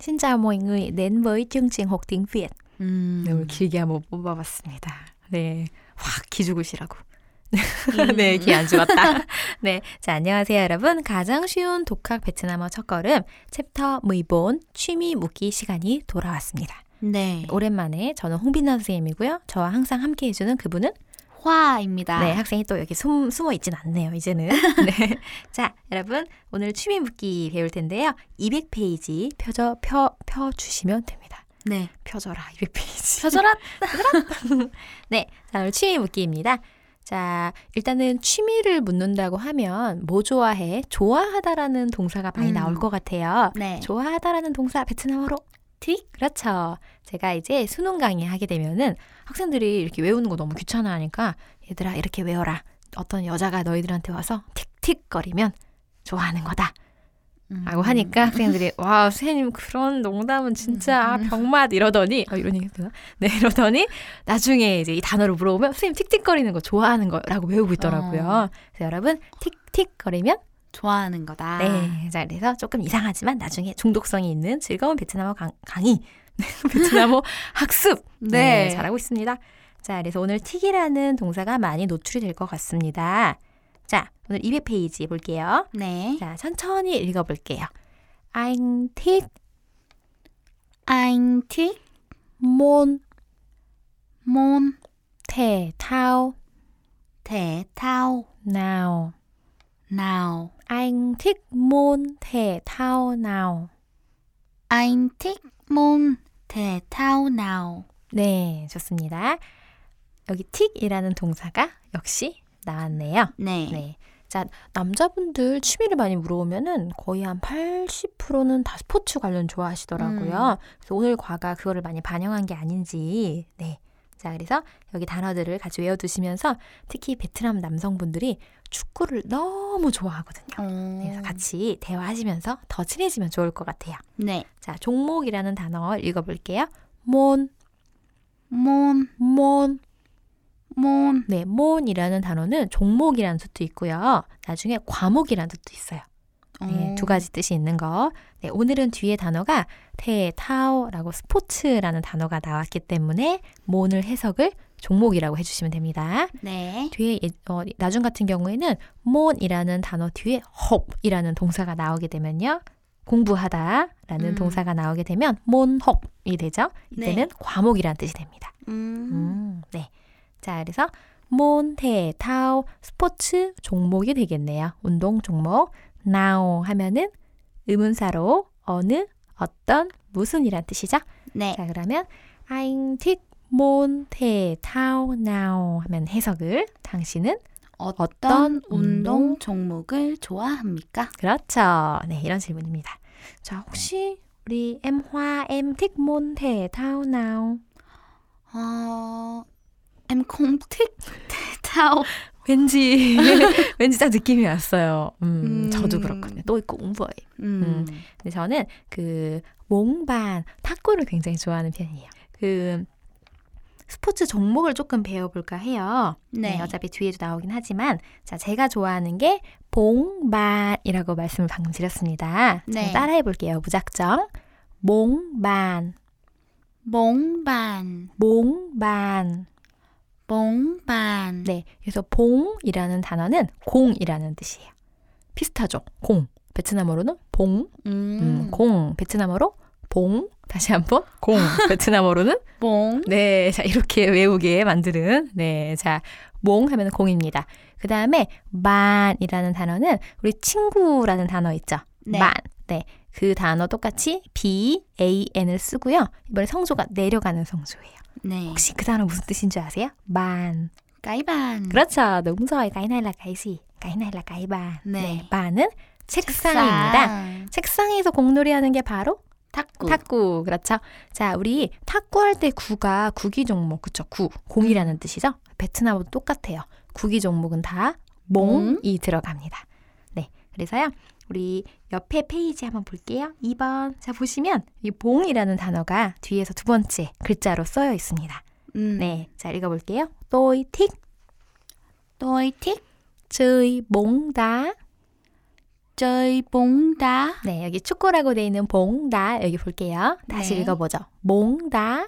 Xin chào mọi người đến với chương trình học tiếng Việt. 음. 네, 오늘 길게 한번 뽑아봤습니다. 네, 확 기죽으시라고. 네, 기안 죽었다. 네, 자, 안녕하세요, 여러분. 가장 쉬운 독학 베트남어 첫걸음 챕터 14 취미 묻기 시간이 돌아왔습니다. 네. 오랜만에 저는 홍빈나 선생님이고요. 저와 항상 함께 해주는 그분은 화입니다. 네, 학생이 또 여기 숨, 숨어 있진 않네요, 이제는. 네. 자, 여러분, 오늘 취미 묻기 배울 텐데요. 200페이지 펴져, 펴, 펴주시면 됩니다. 네. 펴져라, 200페이지. 펴져라. 네, 자, 오늘 취미 묻기입니다. 자, 일단은 취미를 묻는다고 하면 뭐 좋아해? 좋아하다라는 동사가 많이 음. 나올 것 같아요. 네. 좋아하다라는 동사 베트남어로 틱? 그렇죠. 제가 이제 수능 강의 하게 되면은 학생들이 이렇게 외우는 거 너무 귀찮아하니까 얘들아 이렇게 외워라. 어떤 여자가 너희들한테 와서 틱틱 거리면 좋아하는 거다. 음. 라고 하니까 학생들이 와 선생님 그런 농담은 진짜 아, 병맛 이러더니 어, 이런 얘기 되나? 네 이러더니 나중에 이제 이 단어를 물어보면 선생님 틱틱거리는 거 좋아하는 거라고 외우고 있더라고요. 어. 그래서 여러분 틱틱거리면 좋아하는 거다. 네, 자 그래서 조금 이상하지만 나중에 중독성이 있는 즐거운 베트남어 강, 강의, 베트남어 학습 네. 네. 잘하고 있습니다. 자 그래서 오늘 틱이라는 동사가 많이 노출이 될 것 같습니다. 자 오늘 200페이지 볼게요. 네. 자 천천히 읽어볼게요. Môn môn thể thao thể thao nào? Nào? Anh thích môn thể thao nào? Anh thích môn thể thao nào? 네, 좋습니다. 여기 틱이라는 동사가 역시 나왔네요. 네. 네. 자, 남자분들 취미를 많이 물어보면은 거의 한 80%는 다 스포츠 관련 좋아하시더라고요. 그래서 오늘 과가 그거를 많이 반영한 게 아닌지. 네. 자, 그래서 여기 단어들을 같이 외워두시면서 특히 베트남 남성분들이 축구를 너무 좋아하거든요. 어. 그래서 같이 대화하시면서 더 친해지면 좋을 것 같아요. 네. 자, 종목이라는 단어 읽어볼게요. 몬, môn 몬. môn 네, 몬이라는 단어는 종목이라는 뜻도 있고요. 나중에 과목이라는 뜻도 있어요. 네, 어. 두 가지 뜻이 있는 거. 네, 오늘은 뒤에 단어가 태타오라고 스포츠라는 단어가 나왔기 때문에 몬을 해석을 종목이라고 해주시면 됩니다. 네. 뒤에 예- 어, 나중 같은 경우에는 몬이라는 단어 뒤에 홉이라는 동사가 나오게 되면요. 공부하다라는 음. 동사가 나오게 되면 몬홉이 되죠. 이때는 네. 과목이라는 뜻이 됩니다. 음. 음, 네. 자, 그래서 몬, 테, 타오, 스포츠 종목이 되겠네요. 운동 종목. Now 하면은 의문사로 어느, 어떤, 무슨이란 뜻이죠. 네. 자, 그러면 thích môn thể thao nào 하면 해석을 당신은 어떤 운동 종목을 좋아합니까? 그렇죠. 네, 이런 질문입니다. 자, 혹시 우리 엠화 môn thể thao nào? 어, thể thao. 왠지 왠지 딱 느낌이 왔어요. 음, 음. 저도 그렇거든요. 또 있고 공부해. 음. 근데 저는 그 몽반 탁구를 굉장히 좋아하는 편이에요. 그 스포츠 종목을 조금 배워볼까 해요. 네. 어차피 뒤에도 나오긴 하지만 자 제가 좋아하는 게 봉반이라고 말씀을 방금 드렸습니다. 네. 자, 따라해볼게요. 무작정 몽반 bàn, 몽반 bàn. 네, 그래서 봉이라는 단어는 공이라는 뜻이에요. 비슷하죠? 공. 베트남어로는 봉, 음, 음, 공. 베트남어로 봉. 다시 한번 공. 베트남어로는 bóng. 네, 자 이렇게 외우게 만드는 네, 자 몽 하면 공입니다. 그 다음에 만이라는 단어는 우리 친구라는 단어 있죠? 네. 만. 네, 그 단어 똑같이 b a n을 쓰고요. 이번에 성조가 내려가는 성조예요. 네. 혹시 그 단어 무슨 뜻인 줄 아세요? 만. bàn. 그렇죠. gì? cái này là cái bàn. 네. 반은 책상입니다. 책상에서 공놀이 하는 게 바로 탁구. 탁구. 그렇죠. 자, 우리 탁구할 때 구가 구기 종목. 그쵸. 구. 공이라는 뜻이죠. 베트남어도 똑같아요. 구기 종목은 다 몽이 들어갑니다. 네. 그래서요. 우리 옆에 페이지 한번 볼게요. 2번. 자, 보시면 이 봉이라는 단어가 뒤에서 두 번째 글자로 써여 있습니다. 음. 네. 자, 읽어 볼게요. tôi thích tôi thích chơi bóng đá. chơi bóng đá. 네, 여기 축구라고 돼 있는 봉다 여기 볼게요. 다시 네. 읽어 보죠. 봉다.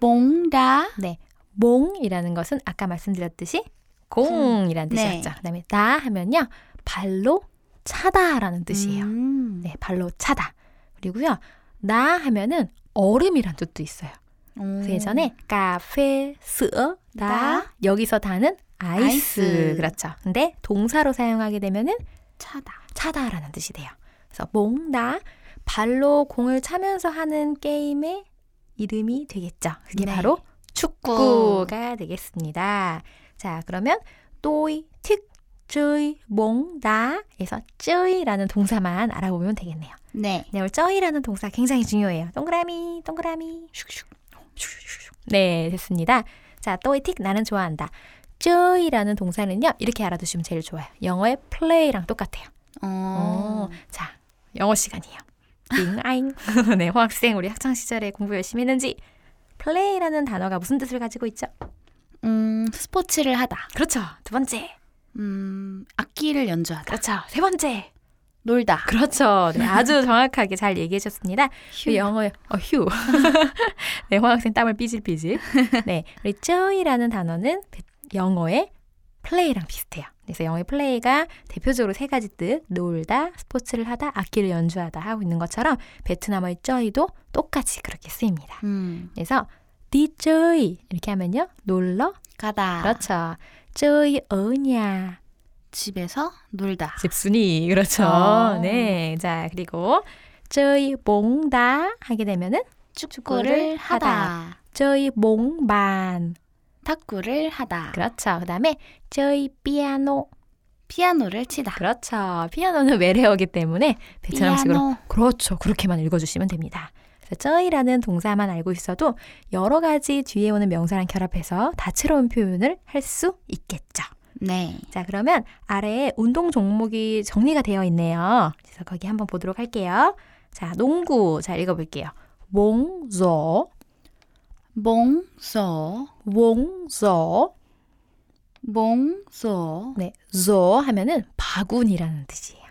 bóng đá. 네, 몽이라는 것은 아까 말씀드렸듯이 공이라는 네. 뜻이었죠. 그다음에 다 하면요 발로 차다라는 뜻이에요. 음. 네, 발로 차다. 그리고요 나 하면은 얼음이란 뜻도 있어요. 오. 그래서 예전에 카페 스어 다 다. 여기서 다는 아이스. 아이스. 그렇죠. 근데 동사로 사용하게 되면은 차다. 차다라는 뜻이 돼요. 그래서 몽다 발로 공을 차면서 하는 게임의 이름이 되겠죠. 그게 네. 바로 축구가 되겠습니다. 자, 그러면 또이 틱 쯔이 몽 다에서 쯔이라는 동사만 알아보면 되겠네요. 네. 네, 오늘 쩌이라는 동사 굉장히 중요해요. 동그라미, 동그라미. 슉슉. 슉슉슉. 네, 됐습니다. 자, 또이 틱 나는 좋아한다. 쩌이라는 동사는요, 이렇게 알아두시면 제일 좋아요. 영어의 플레이랑 똑같아요. 어. 어, 자, 영어 시간이에요. 빙아잉. 네, 호학생 우리 학창 시절에 공부 열심히 했는지 플레이라는 단어가 무슨 뜻을 가지고 있죠? 음, 스포츠를 하다. 그렇죠. 두 번째. 음, 악기를 연주하다. 그렇죠. 세 번째. 놀다. 그렇죠. 네, 아주 정확하게 잘 얘기해 주셨습니다. 휴. 그 영어의 어, 휴. 네, 호학생 땀을 삐질삐질. 네, 우리 쩌이라는 단어는 베- 영어의 플레이랑 비슷해요. 그래서 영어의 플레이가 대표적으로 세 가지 뜻, 놀다, 스포츠를 하다, 악기를 연주하다 하고 있는 것처럼 베트남어의 쩌이도 똑같이 그렇게 쓰입니다. 음, 그래서 디쩌이 이렇게 하면요, 놀러. 가다. 그렇죠. 쩌이 어냐. 집에서 놀다. 집순이 그렇죠. 어. 네. 자 그리고 저희 몽다 하게 되면은 축구를 하다. 저희 몽반 탁구를 하다. 그렇죠. 그다음에 저희 피아노 피아노를 치다. 그렇죠. 피아노는 외래어기 때문에 베트남식으로 피아노. 그렇죠. 그렇게만 읽어주시면 됩니다. 저희라는 동사만 알고 있어도 여러 가지 뒤에 오는 명사랑 결합해서 다채로운 표현을 할 수 있겠죠. 네. 자, 그러면 아래에 운동 종목이 정리가 되어 있네요. 그래서 거기 한번 보도록 할게요. 자, 농구. 자, 읽어볼게요. 몽조, 몽소. 몽조. 몽소. 네, 조 하면은 바구니라는 뜻이에요.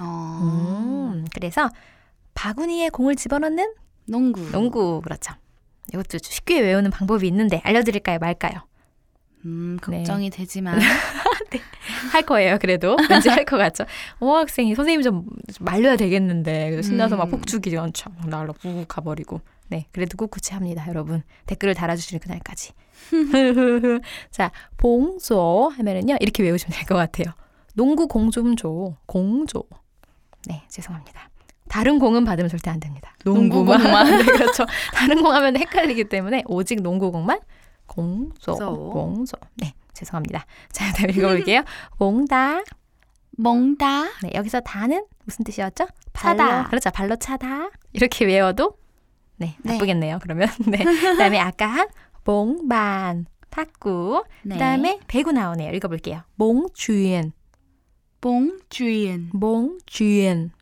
어. 음, 그래서 바구니에 공을 집어넣는 농구. 농구. 그렇죠. 이것도 쉽게 외우는 방법이 있는데 알려드릴까요? 말까요? 음, 네. 걱정이 되지만. 할 거예요, 그래도. 왠지 할 것 같죠? 어, 학생이 선생님 좀 말려야 되겠는데. 신나서 막 음. 폭죽이 엄청 날로 훅 가버리고. 네, 그래도 꿋꿋이 합니다, 여러분. 댓글을 달아주시는 그날까지. 자, 봉조 하면은요, 이렇게 외우시면 될 것 같아요. 농구 공 좀 줘. 공조. 네, 죄송합니다. 다른 공은 받으면 절대 안 됩니다. 농구만. 농구공만. 네, 그렇죠. 다른 공 하면 헷갈리기 때문에 오직 농구공만. 조. 공조. 네, 죄송합니다. 자, 다음 읽어볼게요. 몽다. 몽다. 네, 여기서 다는 무슨 뜻이었죠? 차다. 발로, 그렇죠. 발로 차다. 이렇게 외워도 네, 네. 나쁘겠네요. 그러면 네. 그다음에 아까 한 몽반 탁구. 네. 그다음에 배구 나오네요. 읽어볼게요. 몽주엔, 봉주엔. 몽주엔.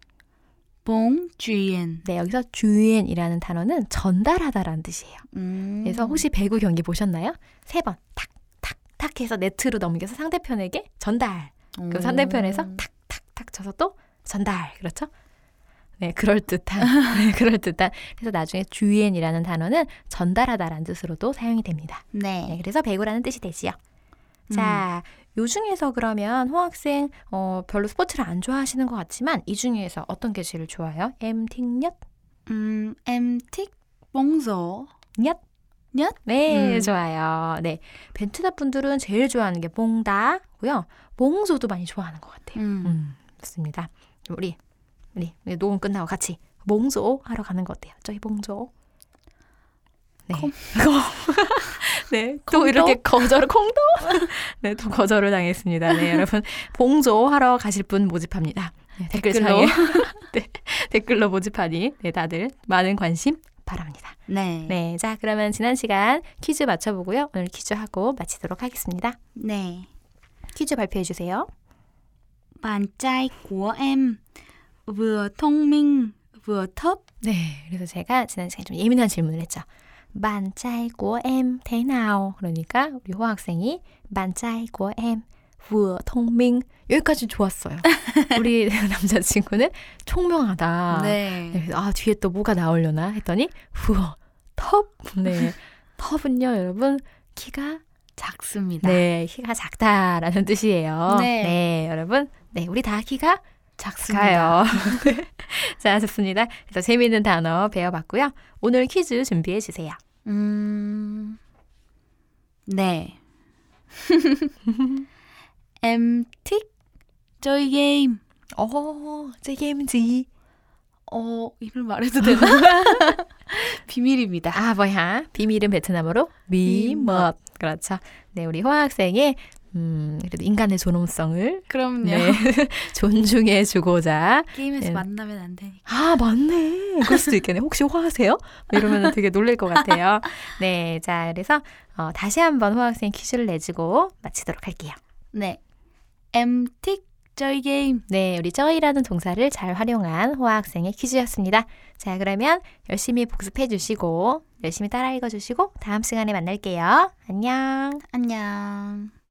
봉주엔. 네, 여기서 주엔이라는 단어는 전달하다라는 뜻이에요. 음. 그래서 혹시 배구 경기 보셨나요? 세 번 탁, 탁, 탁 해서 네트로 넘겨서 상대편에게 전달. 그럼 상대편에서 음. 탁탁 탁 쳐서 또 전달 그렇죠? 네 그럴 듯한 네, 그럴 듯한 그래서 나중에 주엔이라는 단어는 전달하다라는 뜻으로도 사용이 됩니다. 네 네. 그래서 배구라는 뜻이 되지요. 음. 자, 요 중에서 그러면 호학생 어, 별로 스포츠를 안 좋아하시는 것 같지만 이 중에서 어떤 게 제일 좋아요? 엠틱엿? 음, 엠틱 봉소. 엿? 엿? 네, 음. 좋아요. 네, 베트남 분들은 제일 좋아하는 게 몽다고요. 몽소도 많이 좋아하는 것 같아요. 음. 음, 좋습니다. 우리 우리 우리 녹음 끝나고 같이 몽조 하러 가는 거 어때요? 저희 몽조. 네. 콩. 네. 또 콩도? 이렇게 거절 콩도? 네, 또 거절을 당했습니다. 네, 여러분 봉조 하러 가실 분 모집합니다. 네, 댓글창에 네, 댓글로 모집하니 네, 다들 많은 관심 바랍니다. 네. 네, 자 그러면 지난 시간 퀴즈 맞춰보고요. 오늘 퀴즈 하고 마치도록 하겠습니다. 네. 퀴즈 발표해 주세요. Bạn trai của em vừa thông minh vừa thấp. 네, 그래서 제가 지난 시간에 좀 예민한 질문을 했죠. Trai của em thế nào? 그러니까 우리 호 학생이 trai của em vừa thông minh 여기까지 좋았어요. 우리 남자친구는 총명하다. 네. 네, 그래서 아 뒤에 또 뭐가 나오려나 했더니 후어 텁. 네. 텁은요, 여러분 키가 작습니다. 네, 키가 작다라는 뜻이에요. 네. 여러분. 네, 우리 다 키가 작습니다. 가요. 자, 좋습니다. 그래서 재미있는 단어 배워봤고요. 오늘 퀴즈 준비해 주세요. 음, 네. thích chơi game. 어, 제 게임지. 어, 이걸 말해도 되나? 비밀입니다. 아, 뭐야? 비밀은 베트남어로 미멋. 그렇죠. 네, 우리 호아 학생의 음, 그래도 인간의 존엄성을 그럼요. 네, 존중해 주고자. 게임에서 네. 만나면 안 되니까. 아, 맞네. 그럴 수도 있겠네. 혹시 화하세요? 이러면 되게 놀랄 것 같아요. 네, 자, 그래서 어, 다시 한번 호아 학생 퀴즈를 내주고 마치도록 할게요. 네. thích chơi game. 네, 우리 저희라는 동사를 잘 활용한 호아 학생의 퀴즈였습니다. 자, 그러면 열심히 복습해 주시고, 열심히 따라 읽어 주시고, 다음 시간에 만날게요. 안녕. 안녕.